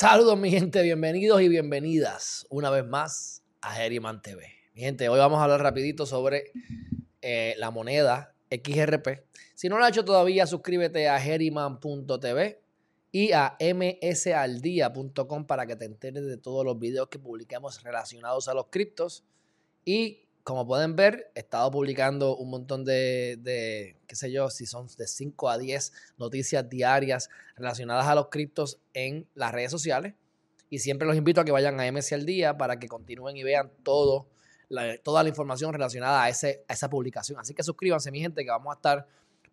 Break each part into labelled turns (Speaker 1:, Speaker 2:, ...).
Speaker 1: Saludos mi gente, bienvenidos y bienvenidas una vez más a Geriman TV. Mi gente, hoy vamos a hablar rapidito sobre eh, la moneda XRP. Si no lo has hecho todavía, suscríbete a geriman.tv y a msaldía.com para que te enteres de todos los videos que publicamos relacionados a los criptos. Y como pueden ver, he estado publicando un montón de, qué sé yo, si son de 5 a 10 noticias diarias relacionadas a los criptos en las redes sociales. Y siempre los invito a que vayan a MC al día para que continúen y vean todo, toda la información relacionada a, ese, a esa publicación. Así que suscríbanse, mi gente, que vamos a estar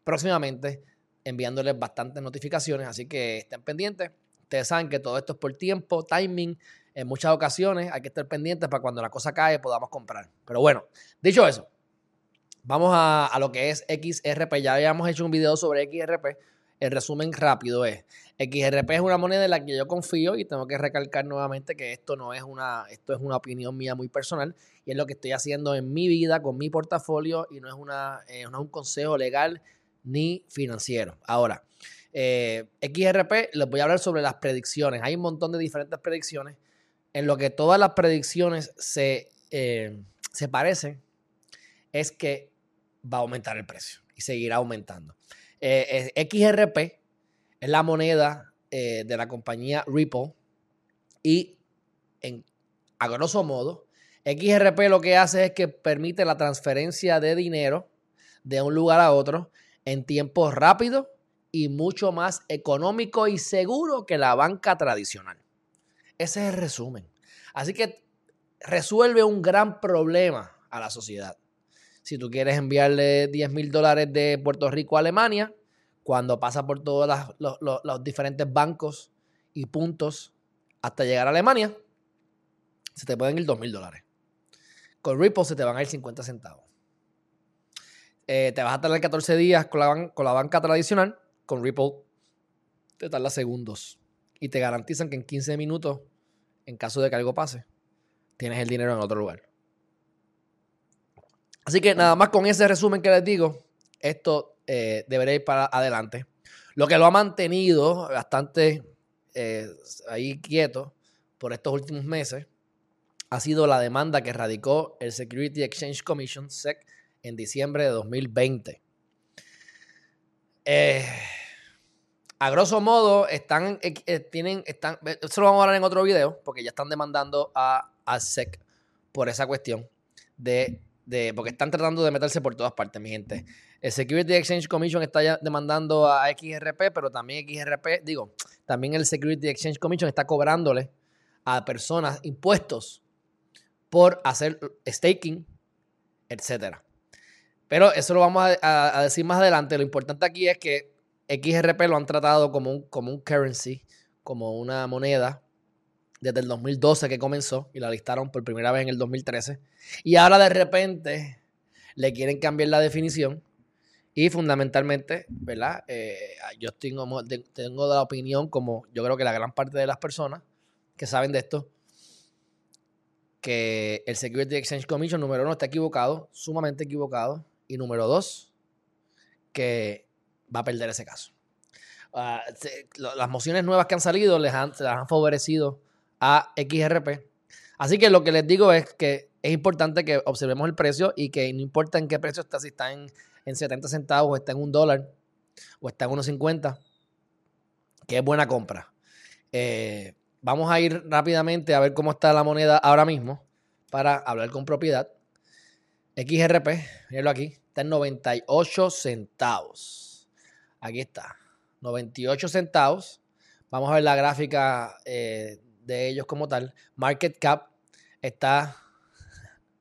Speaker 1: próximamente enviándoles bastantes notificaciones. Así que estén pendientes. Ustedes saben que todo esto es por tiempo, timing en muchas ocasiones hay que estar pendientes para cuando la cosa cae podamos comprar. Pero bueno, dicho eso, vamos a, lo que es XRP. Ya habíamos hecho un video sobre XRP. El resumen rápido es, XRP es una moneda en la que yo confío y tengo que recalcar nuevamente que esto no es una, esto es una opinión mía muy personal y es lo que estoy haciendo en mi vida con mi portafolio y no es, una, eh, no es un consejo legal ni financiero. Ahora, eh, XRP, les voy a hablar sobre las predicciones. Hay un montón de diferentes predicciones en lo que todas las predicciones se, eh, se parecen es que va a aumentar el precio y seguirá aumentando. Eh, XRP es la moneda eh, de la compañía Ripple y en, a grosso modo, XRP lo que hace es que permite la transferencia de dinero de un lugar a otro en tiempo rápido y mucho más económico y seguro que la banca tradicional. Ese es el resumen. Así que resuelve un gran problema a la sociedad. Si tú quieres enviarle 10 mil dólares de Puerto Rico a Alemania, cuando pasa por todos los, diferentes bancos y puntos hasta llegar a Alemania, se te pueden ir 2 mil dólares. Con Ripple se te van a ir 50 centavos. Eh, te vas a tardar 14 días con la, con la banca tradicional. Con Ripple te tarda segundos. Y te garantizan que en 15 minutos en caso de que algo pase, tienes el dinero en otro lugar. Así que nada más con ese resumen que les digo, esto eh, debería ir para adelante. Lo que lo ha mantenido bastante eh, ahí quieto por estos últimos meses ha sido la demanda que radicó el Security Exchange Commission, SEC, en diciembre de 2020. Eh, a grosso modo, están, eh, tienen, están, eso lo vamos a hablar en otro video, porque ya están demandando a, SEC por esa cuestión de, de, porque están tratando de meterse por todas partes, mi gente. El Security Exchange Commission está ya demandando a XRP, pero también XRP, digo, también el Security Exchange Commission está cobrándole a personas impuestos por hacer staking, etcétera. Pero eso lo vamos a decir más adelante. Lo importante aquí es que XRP lo han tratado como un, como un currency, como una moneda, desde el 2012 que comenzó y la listaron por primera vez en el 2013. Y ahora de repente le quieren cambiar la definición y fundamentalmente, ¿verdad? Eh, yo tengo, tengo la opinión, como yo creo que la gran parte de las personas que saben de esto, que el Security Exchange Commission, número uno, está equivocado, sumamente equivocado. Y número dos, que va a perder ese caso. Ah, las mociones nuevas que han salido les han, las han favorecido a XRP. Así que lo que les digo es que es importante que observemos el precio y que no importa en qué precio está, si está en, 70 centavos, o está en un dólar, o está en 1.50, que es buena compra. Eh, vamos a ir rápidamente a ver cómo está la moneda ahora mismo para hablar con propiedad. XRP, mírenlo aquí, está en 98 centavos. Aquí está. 98 centavos. Vamos a ver la gráfica eh, de ellos como tal. Market cap está.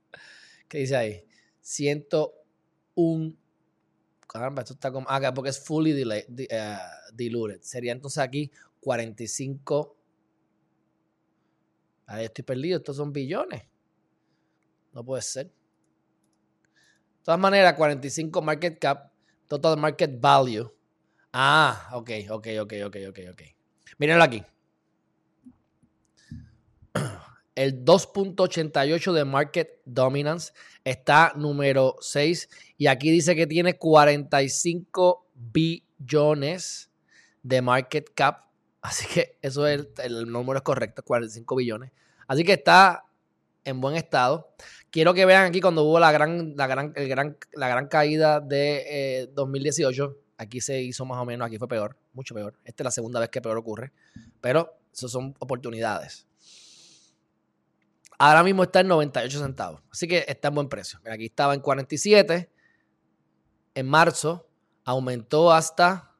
Speaker 1: ¿Qué dice ahí? 101. Caramba, esto está como. Ah, porque es fully eh, diluted. Sería entonces aquí 45. Ahí estoy perdido. Estos son billones. No puede ser. De todas maneras, 45 market cap, total market value Ah, ok, ok, ok, ok, ok, ok. Mírenlo aquí. El 2.88 de Market Dominance está número 6 y aquí dice que tiene 45 billones de market cap Así que eso es el, número es correcto, 45 billones. Así que está en buen estado. Quiero que vean aquí cuando hubo la gran, la gran, el gran, la gran caída de 2018. Aquí se hizo más o menos, aquí fue peor, mucho peor. Esta es la segunda vez que peor ocurre. Pero eso son oportunidades. Ahora mismo está en 98 centavos. Así que está en buen precio. aquí estaba en 47. En marzo aumentó hasta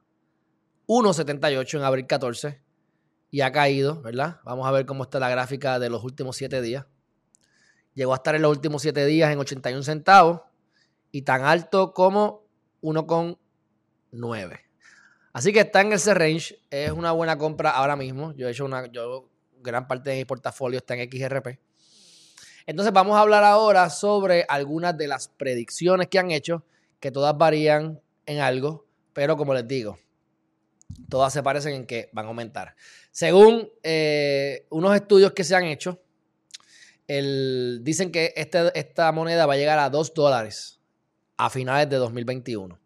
Speaker 1: 1.78 en abril 14 y ha caído, ¿verdad? Vamos a ver cómo está la gráfica de los últimos 7 días. Llegó a estar en los últimos 7 días en 81 centavos y tan alto como 1,9. Así que está en ese range. Es una buena compra ahora mismo. Yo he hecho una. Yo, gran parte de mi portafolio está en XRP. Entonces, vamos a hablar ahora sobre algunas de las predicciones que han hecho, que todas varían en algo, pero como les digo, todas se parecen en que van a aumentar. Según eh, unos estudios que se han hecho, dicen que este, esta moneda va a llegar a 2 dólares a finales de 2021.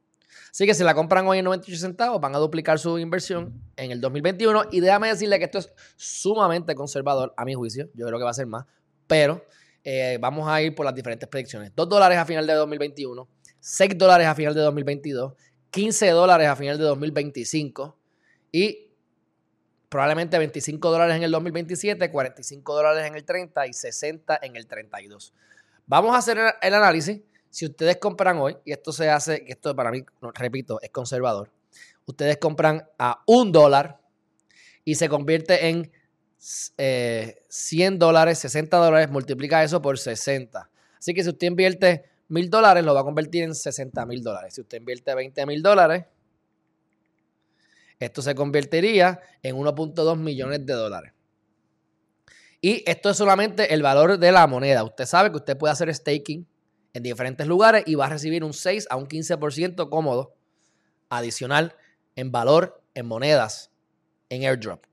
Speaker 1: Así que si la compran hoy en 98 centavos, van a duplicar su inversión en el 2021. Y déjame decirle que esto es sumamente conservador, a mi juicio. Yo creo que va a ser más. Pero eh, vamos a ir por las diferentes predicciones. 2 dólares a final de 2021, 6 dólares a final de 2022, 15 dólares a final de 2025 y probablemente 25 dólares en el 2027, 45 dólares en el 30 y 60 en el 32. Vamos a hacer el análisis. Si ustedes compran hoy, y esto se hace, que esto para mí, repito, es conservador, ustedes compran a un dólar y se convierte en 100 eh, dólares, 60 dólares, multiplica eso por 60. Así que si usted invierte mil dólares, lo va a convertir en 60 mil dólares. Si usted invierte 20 mil dólares, esto se convertiría en 1.2 millones de dólares. Y esto es solamente el valor de la moneda. Usted sabe que usted puede hacer staking en diferentes lugares y va a recibir un 6 a un 15% cómodo adicional en valor en monedas en airdrop.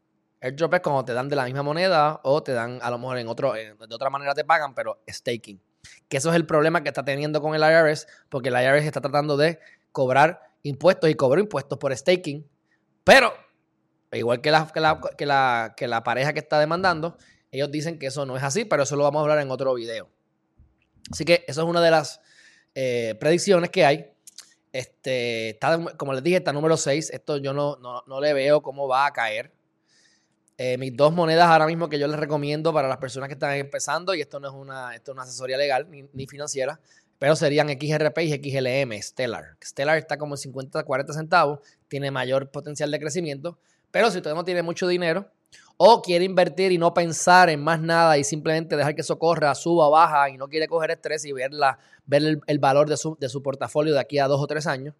Speaker 1: Airdrop es cuando te dan de la misma moneda o te dan a lo mejor en otro, de otra manera te pagan, pero staking. Que eso es el problema que está teniendo con el IRS, porque el IRS está tratando de cobrar impuestos y cobró impuestos por staking pero, igual que la, que la, pareja que está demandando, ellos dicen que eso no es así, pero eso lo vamos a hablar en otro video. Así que eso es una de las eh, predicciones que hay. Este, está, como les dije, está número 6. Esto yo no, no, le veo cómo va a caer. Eh, mis dos monedas ahora mismo que yo les recomiendo para las personas que están empezando, y esto no es una, esto es una asesoría legal ni, ni financiera, pero serían XRP y XLM, Stellar. Stellar está como en 50, 40 centavos, tiene mayor potencial de crecimiento, pero si usted no tiene mucho dinero o quiere invertir y no pensar en más nada y simplemente dejar que eso corra, suba, baja y no quiere coger estrés y ver, ver el, valor de su, de su, portafolio de aquí a dos o tres años,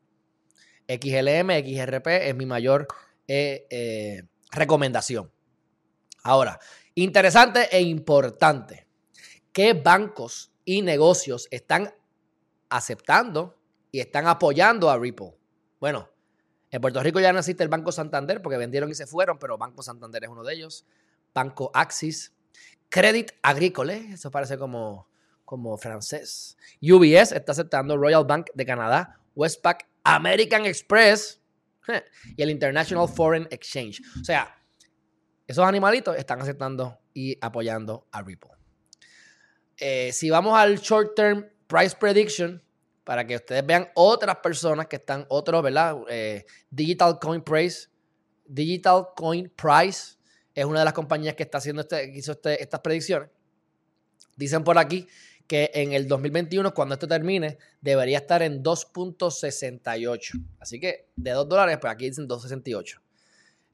Speaker 1: XLM, XRP es mi mayor eh, eh, recomendación. Ahora, interesante e importante, ¿qué bancos y negocios están aceptando y están apoyando a Ripple. Bueno, en Puerto Rico ya no existe el Banco Santander porque vendieron y se fueron, pero Banco Santander es uno de ellos. Banco Axis. Credit Agricole, eso parece como, como francés. UBS está aceptando Royal Bank de Canadá, Westpac, American Express y el International Foreign Exchange. O sea, esos animalitos están aceptando y apoyando a Ripple. Eh, si vamos al short term price prediction, para que ustedes vean otras personas que están, otros, ¿verdad? Eh, Digital Coin Price. Digital Coin Price es una de las compañías que está haciendo este, hizo este, estas predicciones. Dicen por aquí que en el 2021, cuando esto termine, debería estar en 2.68. Así que de 2 dólares, pues aquí dicen 2.68.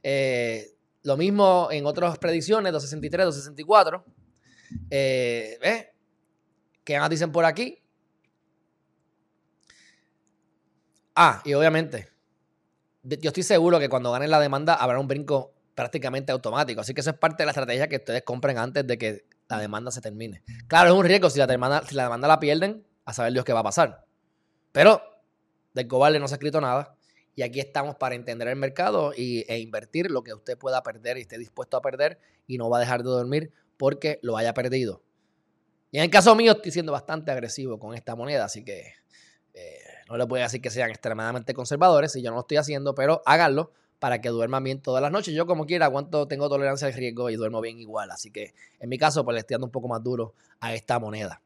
Speaker 1: Eh, lo mismo en otras predicciones, 2.63, 2.64. Eh, ¿Qué más dicen por aquí? Ah, y obviamente, yo estoy seguro que cuando ganen la demanda habrá un brinco prácticamente automático. Así que eso es parte de la estrategia que ustedes compren antes de que la demanda se termine. Claro, es un riesgo si la demanda, si la, demanda la pierden, a saber Dios qué va a pasar. Pero del cobarde no se ha escrito nada. Y aquí estamos para entender el mercado y, e invertir lo que usted pueda perder y esté dispuesto a perder y no va a dejar de dormir porque lo haya perdido. Y en el caso mío estoy siendo bastante agresivo con esta moneda, así que no les voy a decir que sean extremadamente conservadores, si yo no lo estoy haciendo, pero háganlo para que duerman bien todas las noches. Yo como quiera, cuánto tengo tolerancia al riesgo y duermo bien igual. Así que en mi caso, pues le estoy dando un poco más duro a esta moneda.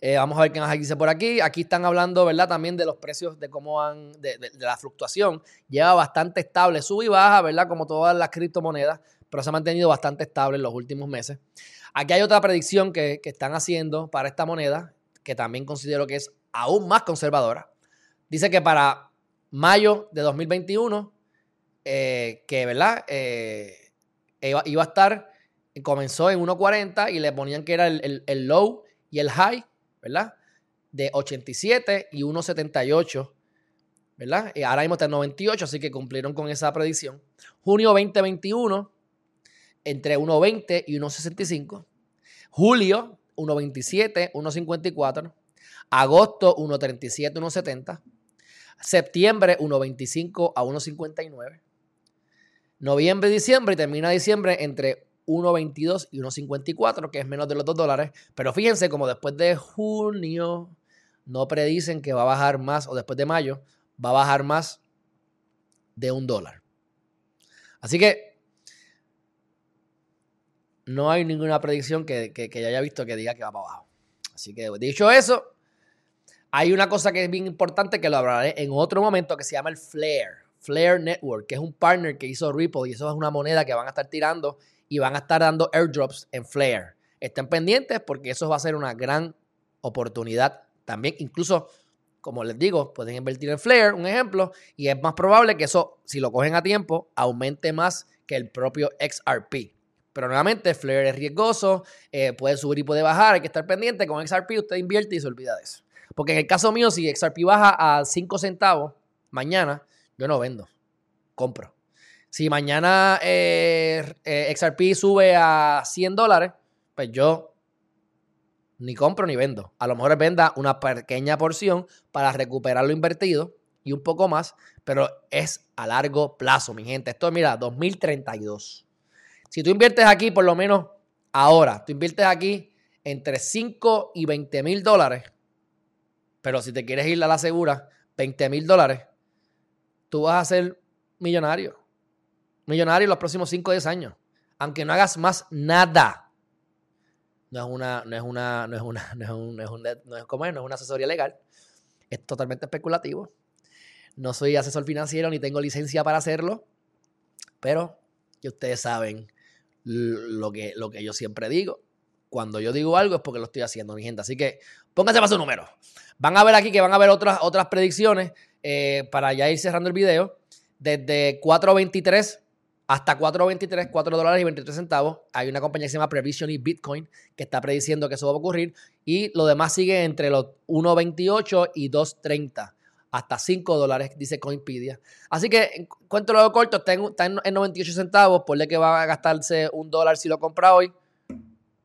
Speaker 1: Eh, vamos a ver qué más dice por aquí. Aquí están hablando, ¿verdad? También de los precios, de cómo han, de, la fluctuación. Lleva bastante estable, sube y baja, ¿verdad? Como todas las criptomonedas, pero se ha mantenido bastante estable en los últimos meses. Aquí hay otra predicción que, están haciendo para esta moneda, que también considero que es aún más conservadora. Dice que para mayo de 2021, eh, que, ¿verdad? Eh, iba, a estar, comenzó en 1.40 y le ponían que era el, el low y el high ¿verdad? De 87 y 1.78, ¿verdad? Y ahora mismo está en 98, así que cumplieron con esa predicción. Junio 2021, entre 1.20 y 1.65. Julio, 1.27, 1.54. Agosto, 1.37, 1.70. Septiembre, 1.25 a 1.59. Noviembre, diciembre y termina diciembre entre 1.22 y 1.54, que es menos de los 2 dólares. Pero fíjense, como después de junio no predicen que va a bajar más, o después de mayo, va a bajar más de un dólar. Así que no hay ninguna predicción que, que, que, haya visto que diga que va para abajo. Así que dicho eso, hay una cosa que es bien importante que lo hablaré en otro momento que se llama el Flare. Flare Network, que es un partner que hizo Ripple y eso es una moneda que van a estar tirando y van a estar dando airdrops en Flare. Estén pendientes porque eso va a ser una gran oportunidad también. Incluso, como les digo, pueden invertir en Flare, un ejemplo, y es más probable que eso, si lo cogen a tiempo, aumente más que el propio XRP. Pero nuevamente, Flare es riesgoso, eh, puede subir y puede bajar, hay que estar pendiente. Con XRP usted invierte y se olvida de eso. Porque en el caso mío, si XRP baja a 5 centavos mañana, yo no vendo, compro. Si mañana eh, eh, XRP sube a 100 dólares, pues yo ni compro ni vendo. A lo mejor venda una pequeña porción para recuperar lo invertido y un poco más, pero es a largo plazo, mi gente. Esto, mira, 2032. Si tú inviertes aquí, por lo menos ahora, tú inviertes aquí entre 5 y 20 mil dólares, pero si te quieres ir a la segura, 20 mil dólares, tú vas a ser millonario millonario los próximos 5 o 10 años. Aunque no hagas más nada. No es una, no es una, no es una, no es un, no es, un, no es, como es, no es una asesoría legal. Es totalmente especulativo. No soy asesor financiero ni tengo licencia para hacerlo. Pero que ustedes saben lo que, lo que yo siempre digo. Cuando yo digo algo es porque lo estoy haciendo, mi gente. Así que pónganse para su número. Van a ver aquí que van a ver otras, otras predicciones eh, para ya ir cerrando el video. Desde 423 hasta 4.23, 4 dólares y 23 centavos. Hay una compañía que se llama Prevision y Bitcoin que está prediciendo que eso va a ocurrir. Y lo demás sigue entre los 1.28 y 2.30. Hasta 5 dólares, dice Coinpedia. Así que, cuento lo corto, está en, está en 98 centavos. Por le que va a gastarse un dólar si lo compra hoy.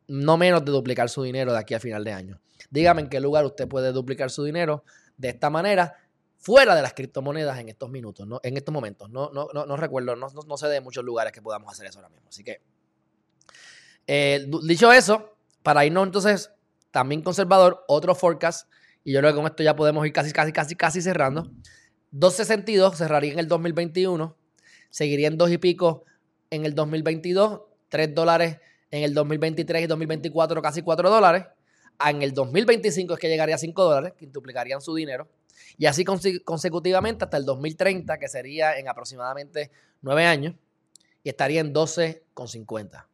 Speaker 1: No menos de duplicar su dinero de aquí a final de año. Dígame en qué lugar usted puede duplicar su dinero de esta manera fuera de las criptomonedas en estos minutos, ¿no? en estos momentos. No, no, no, no recuerdo, no, no, sé de muchos lugares que podamos hacer eso ahora mismo. Así que, eh, dicho eso, para irnos entonces también conservador, otro forecast, y yo creo que con esto ya podemos ir casi, casi, casi, casi cerrando. 12.62 cerraría en el 2021, seguiría en dos y pico en el 2022, 3 dólares en el 2023 y 2024, casi 4 dólares. En el 2025 es que llegaría a 5 dólares, que duplicarían su dinero. Y así consecutivamente hasta el 2030, que sería en aproximadamente 9 años, y estaría en 12,50.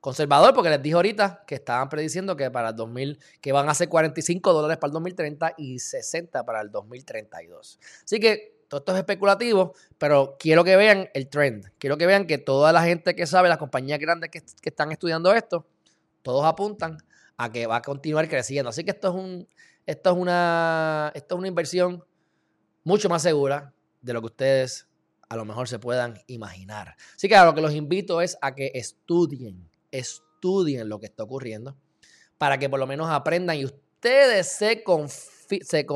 Speaker 1: Conservador, porque les dije ahorita que estaban prediciendo que para el 2000, que van a ser 45 dólares para el 2030 y 60 para el 2032. Así que todo esto es especulativo, pero quiero que vean el trend. Quiero que vean que toda la gente que sabe, las compañías grandes que, están estudiando esto, todos apuntan a que va a continuar creciendo. Así que esto es un, esto es una, esto es una inversión mucho más segura de lo que ustedes a lo mejor se puedan imaginar. Así que a lo que los invito es a que estudien, estudien lo que está ocurriendo para que por lo menos aprendan y ustedes se, se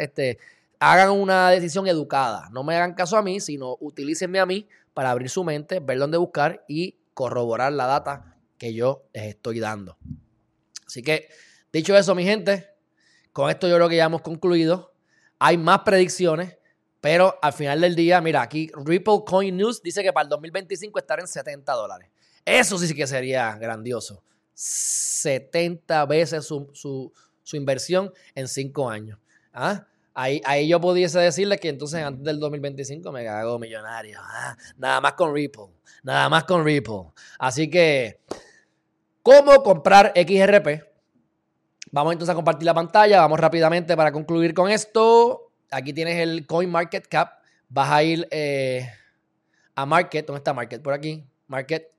Speaker 1: este, hagan una decisión educada. No me hagan caso a mí, sino utilícenme a mí para abrir su mente, ver dónde buscar y corroborar la data que yo les estoy dando. Así que, dicho eso, mi gente, con esto yo creo que ya hemos concluido. Hay más predicciones, Pero al final del día, mira, aquí Ripple Coin News dice que para el 2025 estará en 70 dólares. Eso sí que sería grandioso. 70 veces su, inversión en 5 años. ¿Ah? Ahí, ahí, yo pudiese decirle que entonces antes del 2025 me hago millonario. ¿ah? Nada más con Ripple. Nada más con Ripple. Así que, ¿cómo comprar XRP? Vamos entonces a compartir la pantalla. Vamos rápidamente para concluir con esto. Aquí tienes el Coin Market Cap. Vas a ir eh, a Market. ¿Dónde está Market? Por aquí. Market.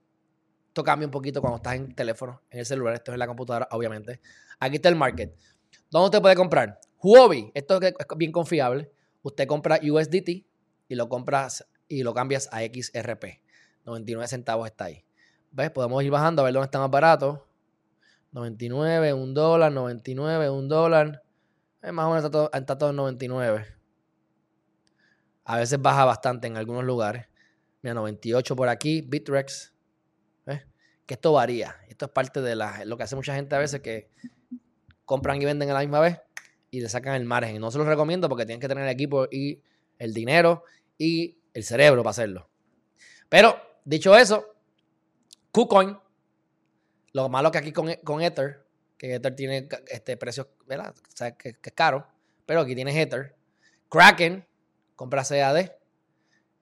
Speaker 1: Esto cambia un poquito cuando estás en teléfono, en el celular. Esto es en la computadora, obviamente. Aquí está el Market. ¿Dónde usted puede comprar? Huobi. Esto es bien confiable. Usted compra USDT y lo compras y lo cambias a XRP. 99 centavos está ahí. ¿Ves? Podemos ir bajando a ver dónde está más barato. 99, un dólar, 99, un dólar. Eh, más o menos está todo, en 99. A veces baja bastante en algunos lugares. Mira, 98 por aquí, Bitrex. Que esto varía. Esto es parte de lo que hace mucha gente a veces que compran y venden a la misma vez y le sacan el margen. No se los recomiendo porque tienen que tener el equipo y el dinero y el cerebro para hacerlo. Pero, dicho eso, KuCoin, lo malo que aquí con, con Ether, que Ether tiene este precio, ¿verdad? O sea, que, es caro. Pero aquí tienes Ether. Kraken, compra CAD.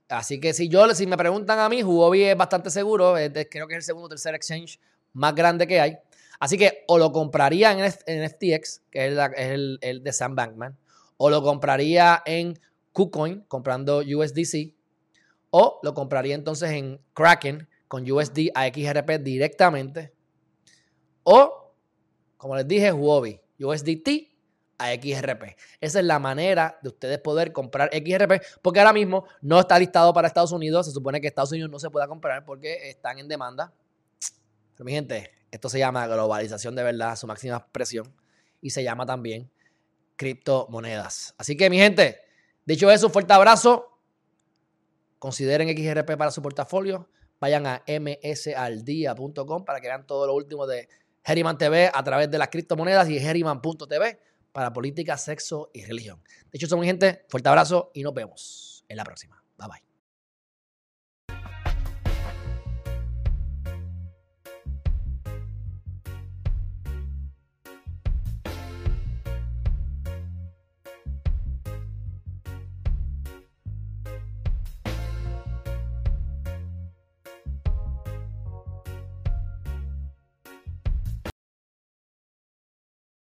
Speaker 1: Así que si yo, si me preguntan a mí, Huobi es bastante seguro. creo que es el segundo o tercer exchange más grande que hay. Así que o lo compraría en, FTX, que es, el, el, de Sam Bankman, o lo compraría en KuCoin, comprando USDC, o lo compraría entonces en Kraken con USD a XRP directamente, o, como les dije, Huobi, USDT a XRP. Esa es la manera de ustedes poder comprar XRP, porque ahora mismo no está listado para Estados Unidos. Se supone que Estados Unidos no se pueda comprar porque están en demanda. Pero mi gente, esto se llama globalización de verdad, su máxima expresión, y se llama también criptomonedas. Así que, mi gente, dicho eso, fuerte abrazo. Consideren XRP para su portafolio. Vayan a msaldia.com para que vean todo lo último de Herriman TV a través de las criptomonedas y herriman.tv para política, sexo y religión. De hecho, somos mi gente, fuerte abrazo y nos vemos en la próxima. Bye bye.